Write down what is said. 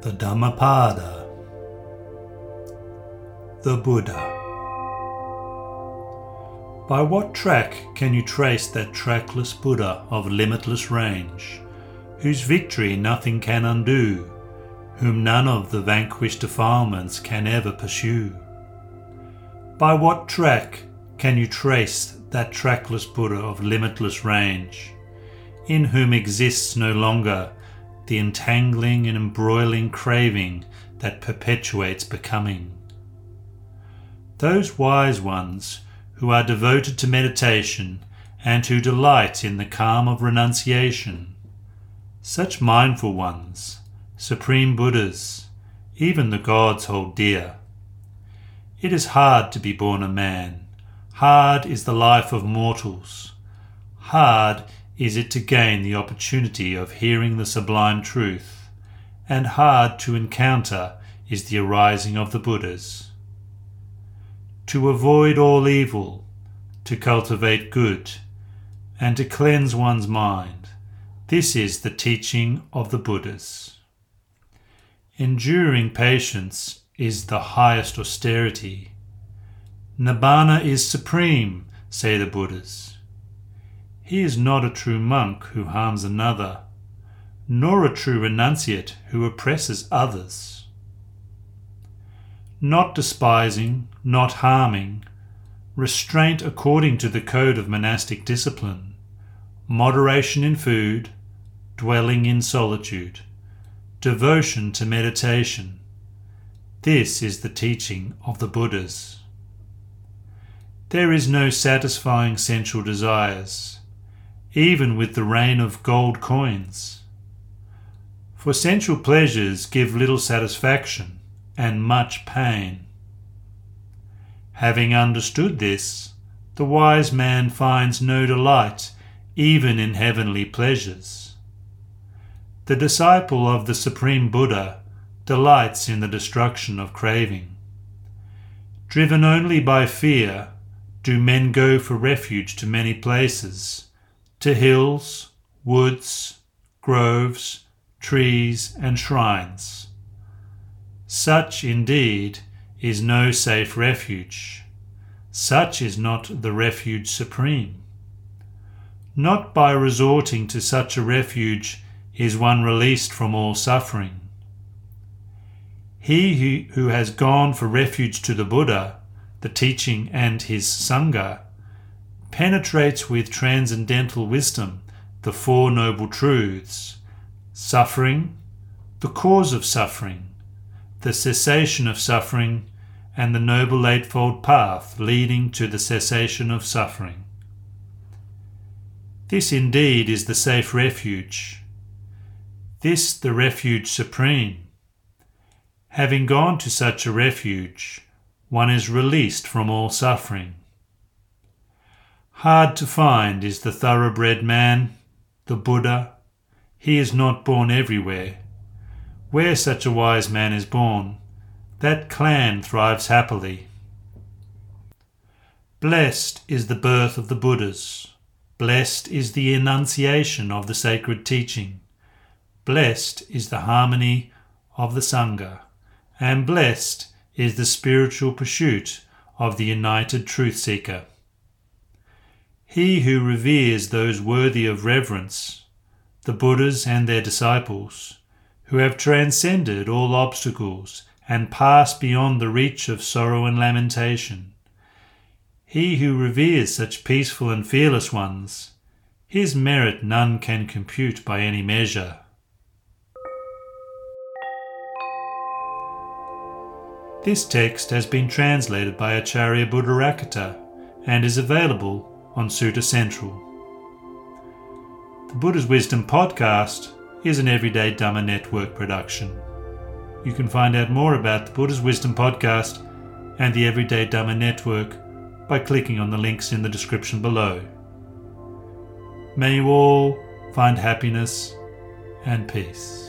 The Dhammapada, the Buddha. By what track can you trace that trackless Buddha of limitless range, whose victory nothing can undo, whom none of the vanquished defilements can ever pursue? By what track can you trace that trackless Buddha of limitless range, in whom exists no longer the entangling and embroiling craving that perpetuates becoming. Those wise ones who are devoted to meditation and who delight in the calm of renunciation, such mindful ones, supreme Buddhas, even the gods hold dear. It is hard to be born a man, hard is the life of mortals, hard is it to gain the opportunity of hearing the sublime truth, and hard to encounter is the arising of the Buddhas. To avoid all evil, to cultivate good, and to cleanse one's mind, this is the teaching of the Buddhas. Enduring patience is the highest austerity. Nibbana is supreme, say the Buddhas. He is not a true monk who harms another, nor a true renunciate who oppresses others. Not despising, not harming, restraint according to the code of monastic discipline, moderation in food, dwelling in solitude, devotion to meditation. This is the teaching of the Buddhas. There is no satisfying sensual desires even with the rain of gold coins. For sensual pleasures give little satisfaction and much pain. Having understood this, the wise man finds no delight even in heavenly pleasures. The disciple of the Supreme Buddha delights in the destruction of craving. Driven only by fear, do men go for refuge to many places to hills, woods, groves, trees, and shrines. Such indeed is no safe refuge. Such is not the refuge supreme. Not by resorting to such a refuge is one released from all suffering. He who, has gone for refuge to the Buddha, the teaching, and his Sangha penetrates with transcendental wisdom the Four Noble Truths suffering, the cause of suffering, the cessation of suffering, and the Noble Eightfold Path leading to the cessation of suffering. This indeed is the safe refuge. This the refuge supreme. Having gone to such a refuge, one is released from all suffering. Hard to find is the thoroughbred man, the Buddha. He is not born everywhere. Where such a wise man is born, that clan thrives happily. Blessed is the birth of the Buddhas. Blessed is the enunciation of the sacred teaching. Blessed is the harmony of the Sangha. And blessed is the spiritual pursuit of the united truth seeker. He who reveres those worthy of reverence, the Buddhas and their disciples, who have transcended all obstacles and passed beyond the reach of sorrow and lamentation. He who reveres such peaceful and fearless ones, his merit none can compute by any measure. This text has been translated by Acariya Buddharakkhita and is available on Sutta Central. The Buddha's Wisdom podcast is an Everyday Dhamma Network production. You can find out more about the Buddha's Wisdom podcast and the Everyday Dhamma Network by clicking on the links in the description below. May you all find happiness and peace.